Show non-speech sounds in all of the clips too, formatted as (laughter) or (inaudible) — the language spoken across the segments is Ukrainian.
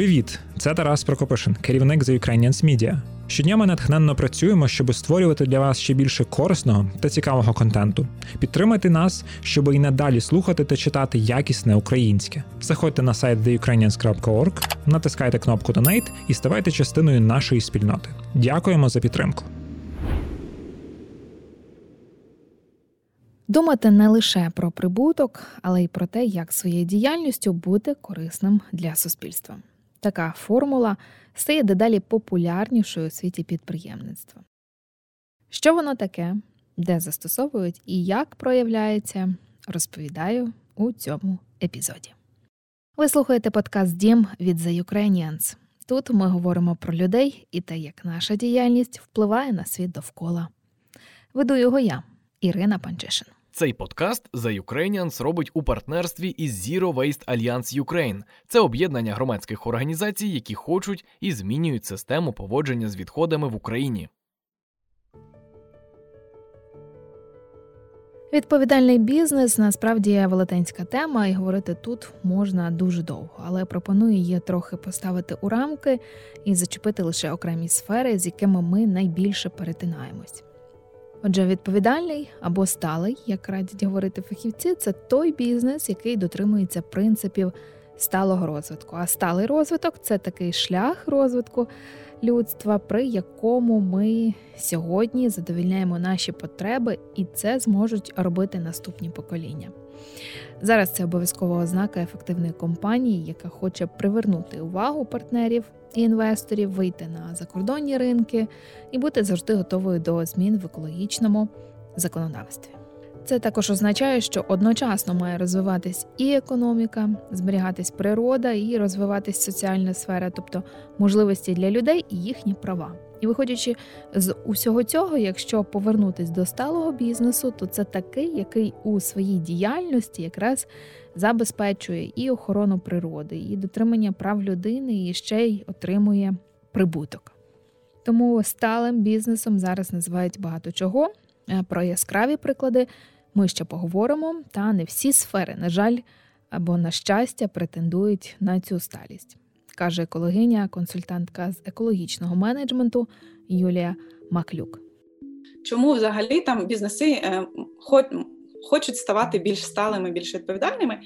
Привіт! Це Тарас Прокопишин, керівник The Ukrainians Media. Щодня ми натхненно працюємо, щоб створювати для вас ще більше корисного та цікавого контенту. Підтримайте нас, щоб і надалі слухати та читати якісне українське. Заходьте на сайт theukrainians.org, натискайте кнопку Donate і ставайте частиною нашої спільноти. Дякуємо за підтримку. Думати не лише про прибуток, але й про те, як своєю діяльністю бути корисним для суспільства. Така формула стає дедалі популярнішою у світі підприємництва. Що воно таке, де застосовують і як проявляється, розповідаю у цьому епізоді. Ви слухаєте подкаст Дім від The Ukrainians. Тут ми говоримо про людей і те, як наша діяльність впливає на світ довкола. Веду його я, Ірина Панчишин. Цей подкаст The Ukrainians робить у партнерстві із Zero Waste Alliance Ukraine. Це об'єднання громадських організацій, які хочуть і змінюють систему поводження з відходами в Україні. Відповідальний бізнес насправді велетенська тема, і говорити тут можна дуже довго, але пропоную її трохи поставити у рамки і зачепити лише окремі сфери, з якими ми найбільше перетинаємось. Отже, відповідальний або сталий, як радять говорити фахівці, це той бізнес, який дотримується принципів сталого розвитку. А сталий розвиток це такий шлях розвитку людства, при якому ми сьогодні задовільняємо наші потреби, і це зможуть робити наступні покоління. Зараз це обов'язкова ознака ефективної компанії, яка хоче привернути увагу партнерів і інвесторів, вийти на закордонні ринки і бути завжди готовою до змін в екологічному законодавстві. Це також означає, що одночасно має розвиватись і економіка, зберігатись природа, і розвиватись соціальна сфера, тобто можливості для людей і їхні права. І виходячи з усього цього, якщо повернутись до сталого бізнесу, то це такий, який у своїй діяльності якраз забезпечує і охорону природи, і дотримання прав людини, і ще й отримує прибуток. Тому сталим бізнесом зараз називають багато чого. Е, про яскраві приклади ми ще поговоримо, та не всі сфери, на жаль, або на щастя, претендують на цю сталість, каже екологиня, консультантка з екологічного менеджменту Юлія Маклюк. Чому взагалі там бізнеси е, хочуть ставати більш сталими, більш відповідальними?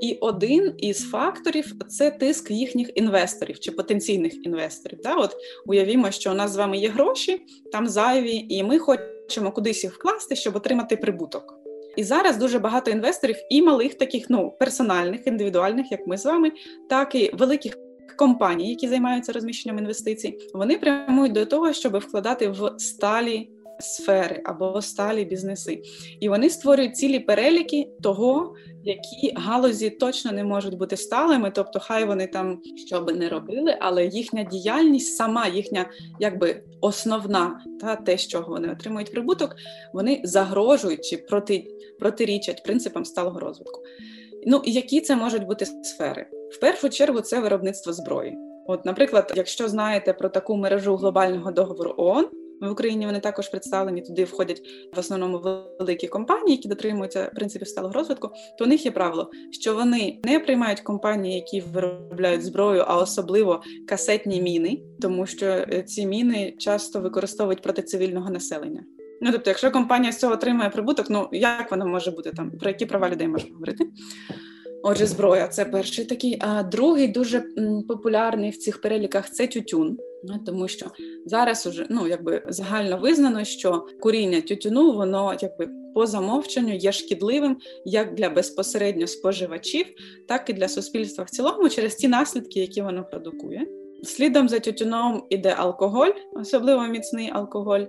І один із факторів це тиск їхніх інвесторів чи потенційних інвесторів. Да? От уявімо, що у нас з вами є гроші, там зайві, і ми хочемо кудись їх вкласти, щоб отримати прибуток. І зараз дуже багато інвесторів, і малих, таких ну персональних, індивідуальних, як ми з вами, так і великих компаній, які займаються розміщенням інвестицій, вони прямують до того, щоб вкладати в сталі сфери або сталі бізнеси. І вони створюють цілі переліки того, які галузі точно не можуть бути сталими, тобто, хай вони там що би не робили, але їхня діяльність, сама їхня якби основна, та те, з чого вони отримують прибуток, вони загрожують чи проти, протирічать принципам сталого розвитку. Ну які це можуть бути сфери? В першу чергу це виробництво зброї. От, наприклад, якщо знаєте про таку мережу глобального договору ООН, в Україні вони також представлені. Туди входять в основному великі компанії, які дотримуються принципів сталого розвитку. То у них є правило, що вони не приймають компанії, які виробляють зброю, а особливо касетні міни, тому що е, ці міни часто використовують проти цивільного населення. Ну тобто, якщо компанія з цього отримує прибуток, ну як вона може бути там? Про які права людей можна говорити? Отже, зброя це перший такий. А другий дуже популярний в цих переліках це тютюн. Тому що зараз уже ну якби загально визнано, що куріння тютюну воно якби по замовченню є шкідливим як для безпосередньо споживачів, так і для суспільства в цілому через ті наслідки, які воно продукує. Слідом за тютюном іде алкоголь, особливо міцний алкоголь,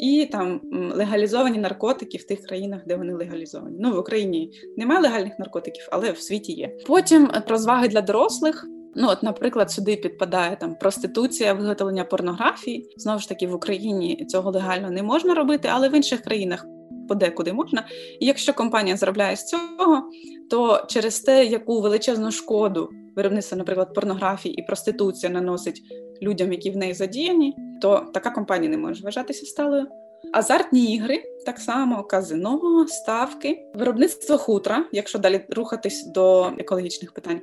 і там легалізовані наркотики в тих країнах, де вони легалізовані. Ну в Україні немає легальних наркотиків, але в світі є. Потім розваги для дорослих. Ну, от, наприклад, сюди підпадає там проституція, виготовлення порнографії. Знову ж таки, в Україні цього легально не можна робити, але в інших країнах подекуди можна. І якщо компанія заробляє з цього, то через те, яку величезну шкоду виробництво, наприклад, порнографії і проституція наносить людям, які в неї задіяні, то така компанія не може вважатися сталою. Азартні ігри, так само казино, ставки, виробництво хутра, якщо далі рухатись до екологічних питань,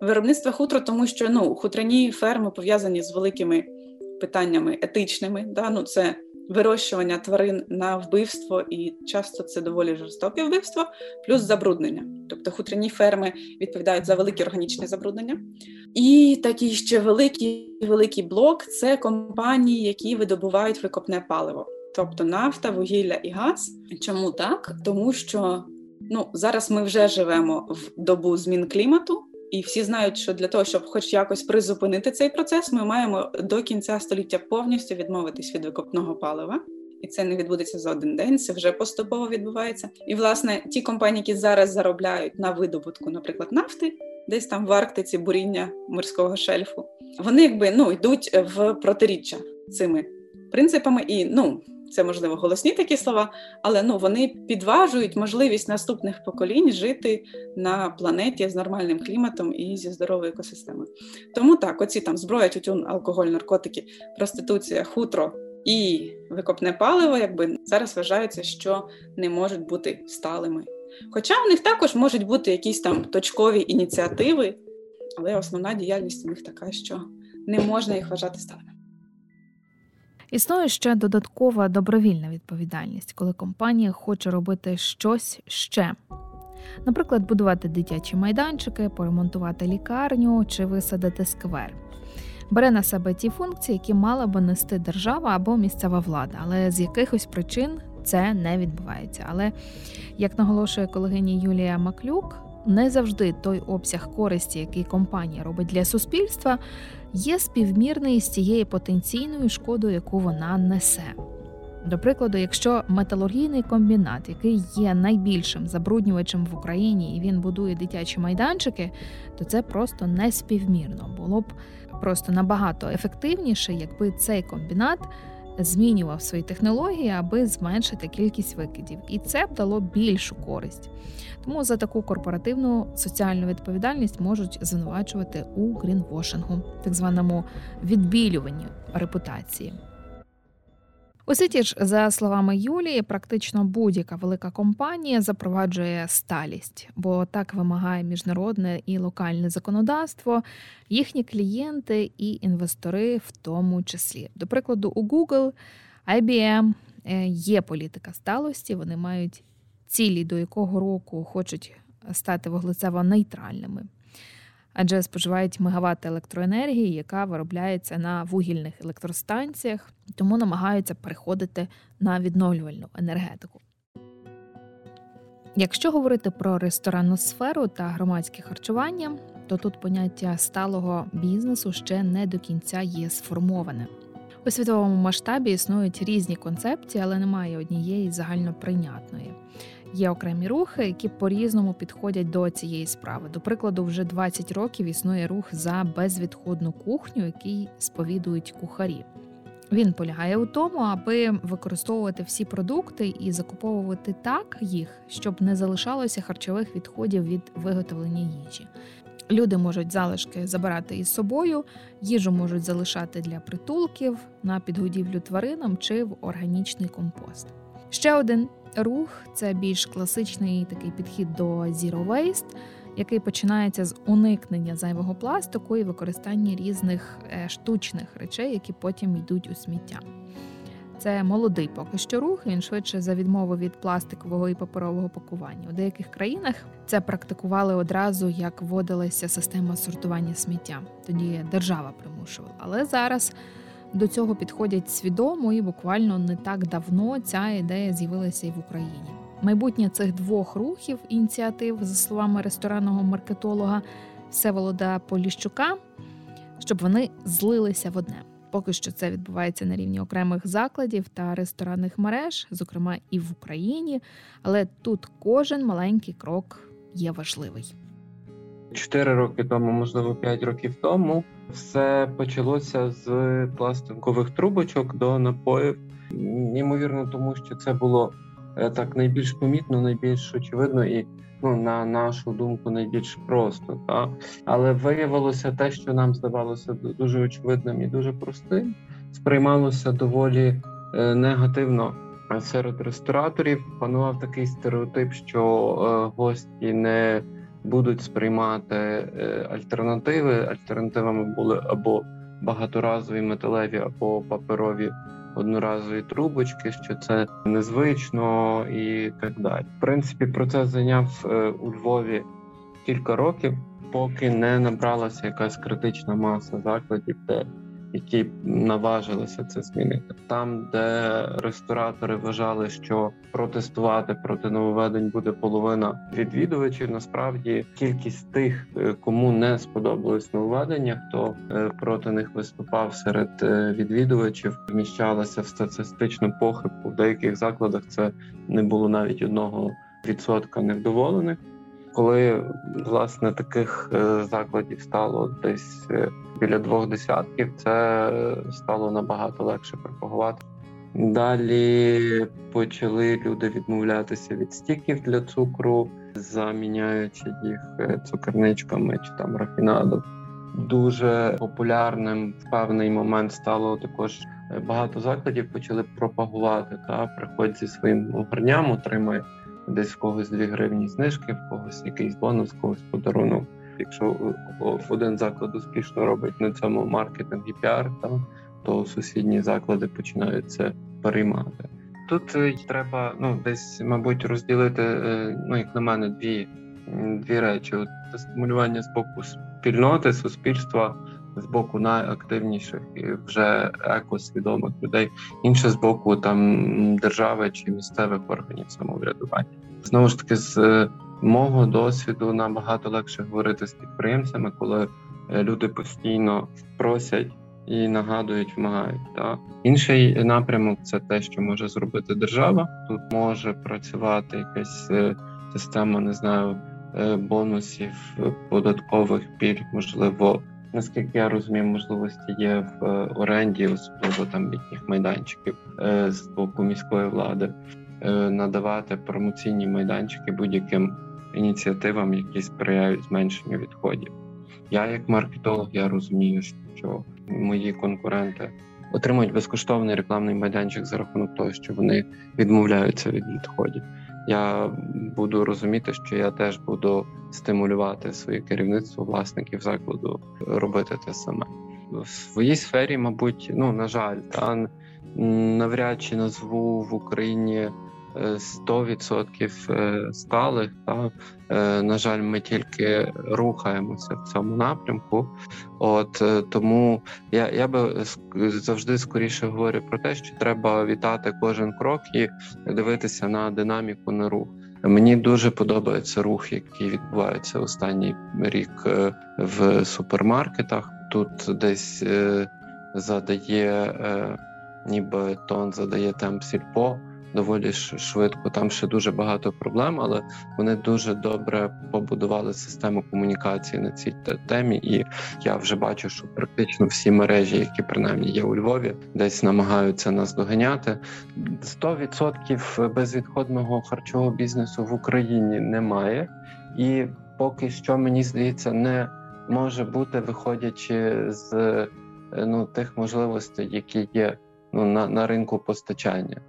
виробництво хутра, тому що ну хутряні ферми пов'язані з великими питаннями етичними. Да? Ну, це вирощування тварин на вбивство, і часто це доволі жорстоке вбивство, плюс забруднення. Тобто хутряні ферми відповідають за великі органічні забруднення. І такий ще великий великий блок це компанії, які видобувають викопне паливо, тобто нафта, вугілля і газ. Чому так? Тому що ну зараз ми вже живемо в добу змін клімату. І всі знають, що для того, щоб хоч якось призупинити цей процес, ми маємо до кінця століття повністю відмовитись від викопного палива. І це не відбудеться за один день, це вже поступово відбувається. І власне ті компанії, які зараз заробляють на видобутку, наприклад, нафти, десь там в Арктиці буріння морського шельфу, вони якби ну йдуть в протиріччя цими принципами і ну це можливо голосні такі слова, але ну вони підважують можливість наступних поколінь жити на планеті з нормальним кліматом і зі здоровою екосистемою. Тому так, оці там зброя, тютюн, алкоголь, наркотики, проституція, хутро і викопне паливо, якби зараз вважаються, що не можуть бути сталими. Хоча у них також можуть бути якісь там точкові ініціативи, але основна діяльність у них така, що не можна їх вважати сталими. Існує ще додаткова добровільна відповідальність, коли компанія хоче робити щось ще. Наприклад, будувати дитячі майданчики, поремонтувати лікарню чи висадити сквер. Бере на себе ті функції, які мала би нести держава або місцева влада, але з якихось причин це не відбувається. Але як наголошує колегиня Юлія Маклюк, не завжди той обсяг користі, який компанія робить для суспільства, є співмірний з тією потенційною шкодою, яку вона несе. До прикладу, якщо металургійний комбінат, який є найбільшим забруднювачем в Україні, і він будує дитячі майданчики, то це просто не співмірно. Було б просто набагато ефективніше, якби цей комбінат змінював свої технології, аби зменшити кількість викидів, і це б дало більшу користь. Тому за таку корпоративну соціальну відповідальність можуть звинувачувати у грінвошингу, так званому відбілюванні репутації. У світі ж, за словами Юлії, практично будь-яка велика компанія запроваджує сталість, бо так вимагає міжнародне і локальне законодавство, їхні клієнти і інвестори, в тому числі. До прикладу, у Google, IBM е, є політика сталості, вони мають цілі, до якого року хочуть стати вуглецево нейтральними адже споживають мегаватт електроенергії, яка виробляється на вугільних електростанціях, тому намагаються переходити на відновлювальну енергетику. Якщо говорити про ресторанну сферу та громадське харчування, то тут поняття сталого бізнесу ще не до кінця є сформоване. У світовому масштабі існують різні концепції, але немає однієї загальноприйнятної. Є окремі рухи, які по-різному підходять до цієї справи. До прикладу, вже 20 років існує рух за безвідходну кухню, який сповідують кухарі. Він полягає у тому, аби використовувати всі продукти і закуповувати так їх, щоб не залишалося харчових відходів від виготовлення їжі. Люди можуть залишки забирати із собою, їжу можуть залишати для притулків на підгодівлю тваринам чи в органічний компост. Ще один рух це більш класичний такий підхід до Zero Waste, який починається з уникнення зайвого пластику і використання різних е, штучних речей, які потім йдуть у сміття. Це молодий поки що рух, він швидше за відмову від пластикового і паперового пакування. У деяких країнах це практикували одразу, як вводилася система сортування сміття. Тоді держава примушувала. Але зараз до цього підходять свідомо і буквально не так давно ця ідея з'явилася і в Україні. Майбутнє цих двох рухів ініціатив, за словами ресторанного маркетолога Всеволода Поліщука, щоб вони злилися в одне. Поки що це відбувається на рівні окремих закладів та ресторанних мереж, зокрема і в Україні, але тут кожен маленький крок є важливий. Чотири роки тому, можливо, п'ять років тому, все почалося з пластикових трубочок до напоїв. Ймовірно, тому що це було е, так найбільш помітно, найбільш очевидно і ну на нашу думку найбільш просто. Та? Але виявилося те, що нам здавалося дуже очевидним і дуже простим, сприймалося доволі е, негативно серед рестораторів панував такий стереотип, що е, гості не будуть сприймати е, альтернативи. Альтернативами були або багаторазові металеві, або паперові одноразові трубочки, що це незвично і так далі. В принципі, процес зайняв е, у Львові кілька років, поки не набралася якась критична маса закладів, де які наважилися це змінити. Там, де ресторатори вважали, що протестувати проти нововведень буде половина відвідувачів. Насправді кількість тих, е, кому не сподобалось нововведення, хто е, проти них виступав серед е, відвідувачів, вміщалася в статистичну похибку. В деяких закладах це не було навіть одного відсотка невдоволених. Коли власне таких закладів стало десь біля двох десятків, це стало набагато легше пропагувати. Далі почали люди відмовлятися від стіків для цукру, заміняючи їх е, цукерничками чи там рафінадом. Дуже популярним в певний момент стало також е, багато закладів почали пропагувати та приходь зі своїм огорням, отримай десь в когось 2 гривні знижки, в когось якийсь бонус, в когось подарунок. Якщо один заклад успішно робить на цьому маркетинг і піар, там, то сусідні заклади починають це переймати. Тут е, треба ну десь, мабуть, розділити, е, ну як на мене, дві дві речі: От стимулювання з боку спільноти, суспільства, з боку найактивніших і вже екосвідомих людей, інше з боку там держави чи місцевих органів самоврядування. Знову ж таки, з е, мого досвіду набагато легше говорити з підприємцями, коли люди постійно просять і нагадують, вимагають. Так? Інший напрямок це те, що може зробити держава. Тут може працювати якась е, система, не знаю, е, бонусів, податкових пільг, можливо. Наскільки я розумію, можливості є в е, оренді, особливо там літніх майданчиків з боку міської влади, надавати промоційні майданчики будь-яким ініціативам, які сприяють зменшенню відходів. Я, як маркетолог, я розумію, що мої конкуренти отримують безкоштовний рекламний майданчик за рахунок того, що вони відмовляються від відходів. Я буду розуміти, що я теж буду стимулювати своє керівництво власників закладу робити те саме в своїй сфері. Мабуть, ну на жаль, та навряд чи назву в Україні 100% е, сталих. Та е, на жаль, ми тільки рухаємося в цьому напрямку. От е, тому я я би завжди скоріше говорю про те, що треба вітати кожен крок і дивитися на динаміку на рух. Мені дуже подобається рух, який відбувається останній рік в супермаркетах. Тут десь задає, ніби тон задає темп сільпо доволі швидко. Там ще дуже багато проблем, але вони дуже добре побудували систему комунікації на цій темі. І я вже бачу, що практично всі мережі, які принаймні є у Львові, десь намагаються нас доганяти. 100% безвідходного харчового бізнесу в Україні немає, і поки що мені здається, не може бути, виходячи з ну тих можливостей, які є ну на, на ринку постачання.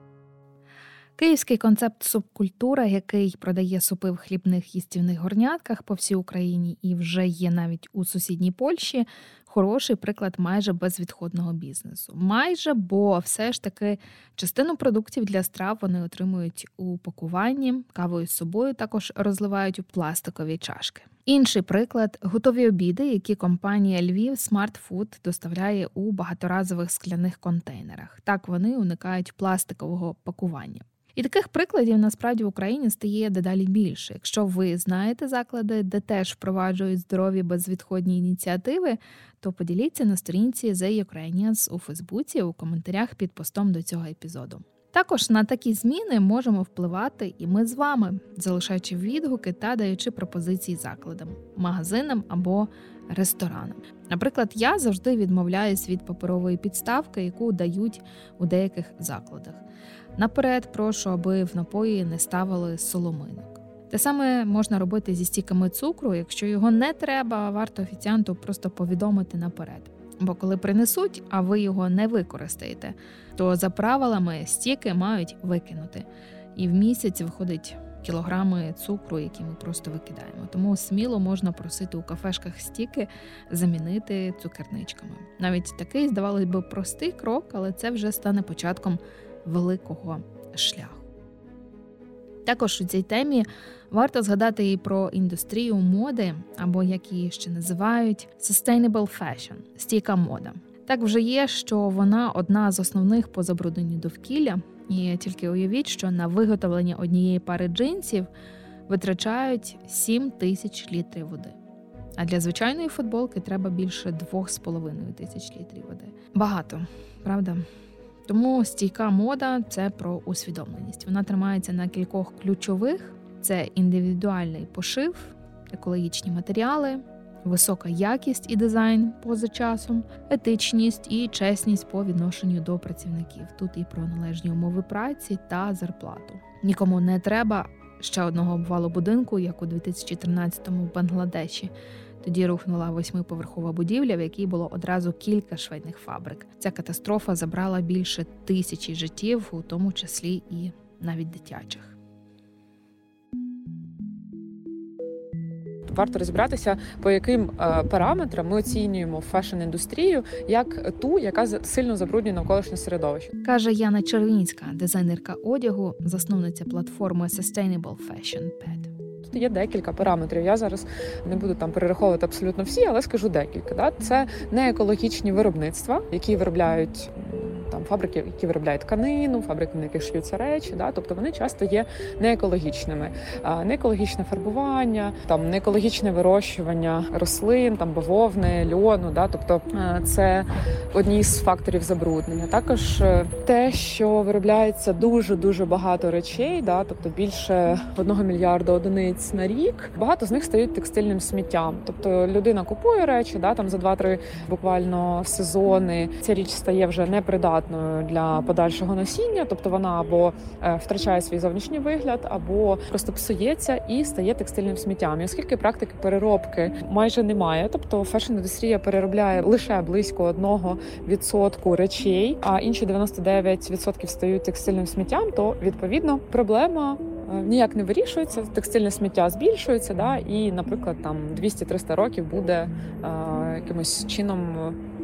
Київський концепт субкультура, який продає супи в хлібних їстівних горнятках по всій Україні і вже є навіть у сусідній Польщі, хороший приклад майже безвідходного бізнесу. Майже, бо все ж таки частину продуктів для страв вони отримують у пакуванні, кавою з собою також розливають у пластикові чашки. Інший приклад готові обіди, які компанія Львів Smart Food доставляє у багаторазових скляних контейнерах. Так вони уникають пластикового пакування. І таких прикладів насправді в Україні стає дедалі більше. Якщо ви знаєте заклади, де теж впроваджують здорові безвідходні ініціативи, то поділіться на сторінці The Ukrainians у Фейсбуці у коментарях під постом до цього епізоду. Також на такі зміни можемо впливати і ми з вами, залишаючи відгуки та даючи пропозиції закладам, магазинам або ресторанам. Наприклад, я завжди відмовляюсь від паперової підставки, яку дають у деяких закладах. Наперед прошу, аби в напої не ставили соломинок. Те саме можна робити зі стіками цукру, якщо його не треба, варто офіціанту просто повідомити наперед. Бо коли принесуть, а ви його не використаєте, то за правилами стіки мають викинути. І в місяць виходить кілограми цукру, які ми просто викидаємо. Тому сміло можна просити у кафешках стіки замінити цукерничками. Навіть такий, здавалось би, простий крок, але це вже стане початком великого шляху. Також у цій темі варто згадати і про індустрію моди, або як її ще називають sustainable fashion – стійка мода. Так вже є, що вона одна з основних по забрудненню довкілля, і тільки уявіть, що на виготовлення однієї пари джинсів витрачають 7 тисяч літрів води. А для звичайної футболки треба більше 2,5 тисяч літрів води. Багато, правда? Тому стійка мода це про усвідомленість. Вона тримається на кількох ключових: це індивідуальний пошив, екологічні матеріали, висока якість і дизайн поза часом, етичність і чесність по відношенню до працівників. Тут і про належні умови праці та зарплату. Нікому не треба ще одного обвалу будинку, як у 2013-му в Бангладеші. Тоді рухнула восьмиповерхова будівля, в якій було одразу кілька швейних фабрик. Ця катастрофа забрала більше тисячі життів, у тому числі і навіть дитячих. Варто розібратися, по яким е, параметрам ми оцінюємо фешн-індустрію як ту, яка сильно забруднює навколишнє середовище. каже Яна Червінська, дизайнерка одягу, засновниця платформи Sustainable Fashion Pad. Тут є декілька параметрів. Я зараз не буду там перераховувати абсолютно всі, але скажу декілька. Да? Це не екологічні виробництва, які виробляють там фабрики, які виробляють тканину, фабрики, на яких шиються речі. Да? Тобто вони часто є неекологічними. А, Неекологічне фарбування, там неекологічне вирощування рослин, там бавовни, льону. Да? Тобто е, це одні з факторів забруднення. Також е, те, що виробляється дуже дуже багато речей, да? тобто більше одного мільярда одиниць на рік. Багато з них стають текстильним сміттям. Тобто людина купує речі, да, там за 2-3 буквально сезони. Ця річ стає вже непридатною для подальшого носіння, тобто вона або е, втрачає свій зовнішній вигляд, або просто псується і стає текстильним сміттям. І оскільки практики переробки майже немає, тобто фешн-індустрія переробляє лише близько 1% речей, а інші 99% стають текстильним сміттям, то відповідно проблема е, ніяк не вирішується. Текстильне сміття збільшується, да, і, наприклад, там 200-300 років буде е, якимось чином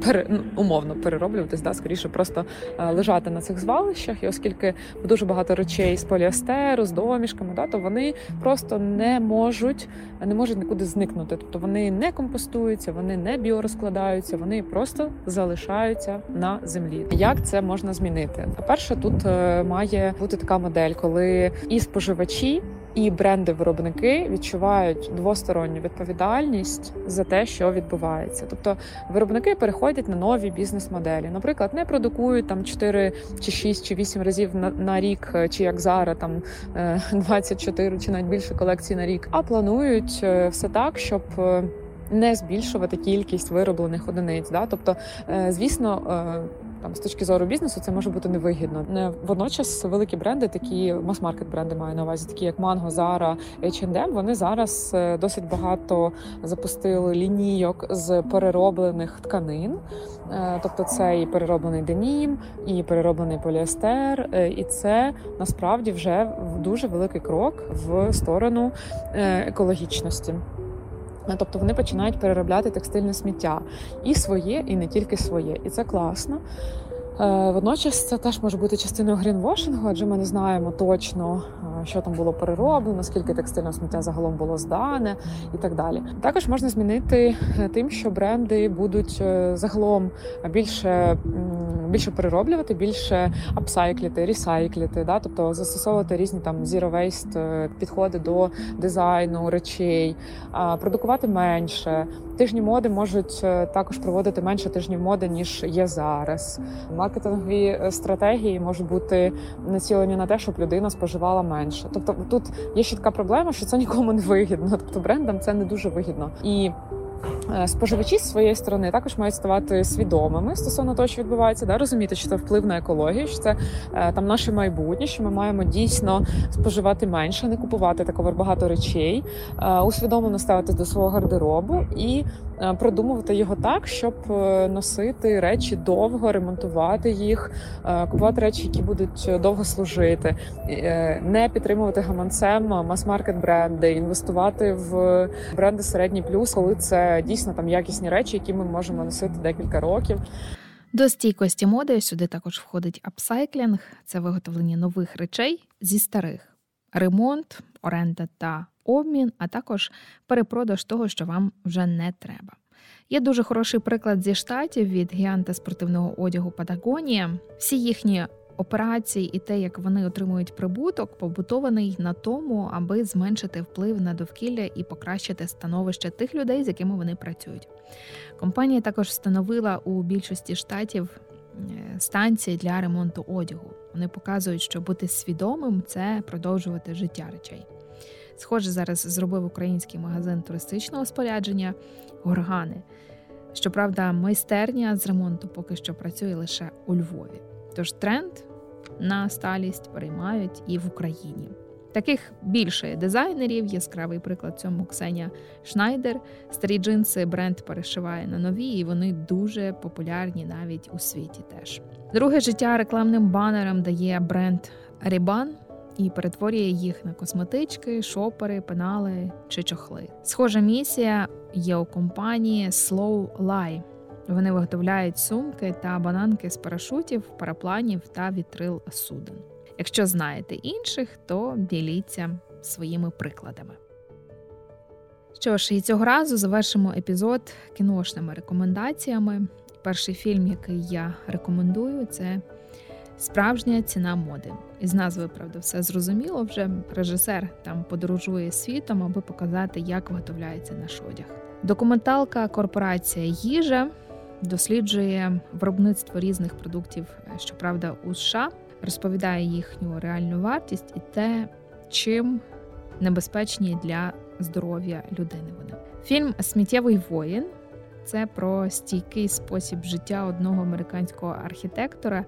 пере, ну, умовно перероблюватись, да, скоріше просто е, лежати на цих звалищах. І оскільки дуже багато речей з поліестеру, з домішками, да, то вони просто не можуть, не можуть нікуди зникнути. Тобто вони не компостуються, вони не біорозкладаються, вони просто залишаються на землі. Як це можна змінити? По-перше, тут е, має бути така модель, коли і споживачі. І бренди-виробники відчувають двосторонню відповідальність за те, що відбувається. Тобто виробники переходять на нові бізнес-моделі. Наприклад, не продукують там 4 чи 6 чи 8 разів на, на рік, е, чи як зараз там е, (laughs) 24 чи навіть більше колекцій на рік, а планують е, все так, щоб. е, Не збільшувати кількість вироблених одиниць, да, тобто, е, звісно, е, там з точки зору бізнесу це може бути невигідно. Не водночас великі бренди, такі мас-маркет бренди маю на увазі, такі як Mango, Zara, H&M, Вони зараз е, досить багато запустили лінійок з перероблених тканин. Е, Тобто це і перероблений денім, і перероблений поліестер, е, і це насправді вже дуже великий крок в сторону екологічності. Е, Тобто вони починають переробляти текстильне сміття і своє, і не тільки своє, і це класно. Е, Водночас це теж може бути частиною грінвошингу, адже ми не знаємо точно, е, що там було перероблено, скільки текстильного сміття загалом було здане і так далі. Також можна змінити е, тим, що бренди будуть загалом більше, більше перероблювати, більше апсайкліти, ресайкліти, да? тобто застосовувати різні там zero waste е, підходи до дизайну речей, продукувати менше. Тижні моди можуть е, також проводити менше тижнів моди ніж є зараз. Маркетингові е, стратегії можуть бути націлені на те, щоб людина споживала менше. Тобто тут є ще така проблема, що це нікому не вигідно. Тобто брендам це не дуже вигідно. І споживачі з своєї сторони також мають ставати свідомими стосовно того, що відбувається, да, розуміти, що це вплив на екологію, що це е, там наше майбутнє, що ми маємо дійсно споживати менше, не купувати такого багато речей, е, усвідомлено ставитись до свого гардеробу і продумувати його так, щоб носити речі довго, ремонтувати їх, купувати речі, які будуть довго служити, не підтримувати гаманцем мас-маркет бренди, інвестувати в бренди середній плюс, коли це дійсно дійсно там якісні речі, які ми можемо носити декілька років. До стійкості моди сюди також входить апсайклінг, це виготовлення нових речей зі старих, ремонт, оренда та обмін, а також перепродаж того, що вам вже не треба. Є дуже хороший приклад зі штатів від гіанта спортивного одягу Патагонія. Всі їхні операції і те, як вони отримують прибуток, побутований на тому, аби зменшити вплив на довкілля і покращити становище тих людей, з якими вони працюють. Компанія також встановила у більшості штатів е, станції для ремонту одягу. Вони показують, що бути свідомим це продовжувати життя речей. Схоже, зараз зробив український магазин туристичного спорядження горгани. Щоправда, майстерня з ремонту поки що працює лише у Львові. Тож тренд на сталість переймають і в Україні. Таких більше дизайнерів, яскравий приклад цьому Ксеня Шнайдер. Старі джинси бренд перешиває на нові, і вони дуже популярні навіть у світі. Теж друге життя рекламним банерам дає бренд Рібан і перетворює їх на косметички, шопери, пенали чи чохли. Схожа місія є у компанії Slow Lie – вони виготовляють сумки та бананки з парашутів, парапланів та вітрил суден. Якщо знаєте інших, то діліться своїми прикладами. Що ж, і цього разу завершимо епізод кіношними рекомендаціями. Перший фільм, який я рекомендую, це Справжня ціна моди. Із назви, правда, все зрозуміло. Вже режисер там подорожує світом, аби показати, як виготовляється наш одяг. Документалка Корпорація їжа досліджує виробництво різних продуктів, е, щоправда, у США, розповідає їхню реальну вартість і те, чим небезпечні для здоров'я людини. Вони фільм Сміттєвий воїн це про стійкий спосіб життя одного американського архітектора.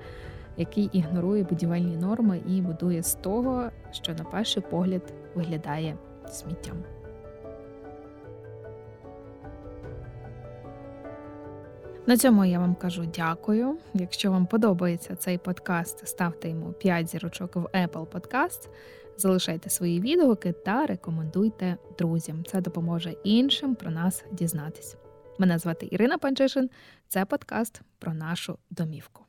Який ігнорує будівельні норми і будує з того, що на перший погляд виглядає сміттям. На цьому я вам кажу дякую. Якщо вам подобається цей подкаст, ставте йому 5 зірочок в Apple Podcast, залишайте свої відгуки та рекомендуйте друзям. Це допоможе іншим про нас дізнатись. Мене звати Ірина Панчишин. Це подкаст про нашу домівку.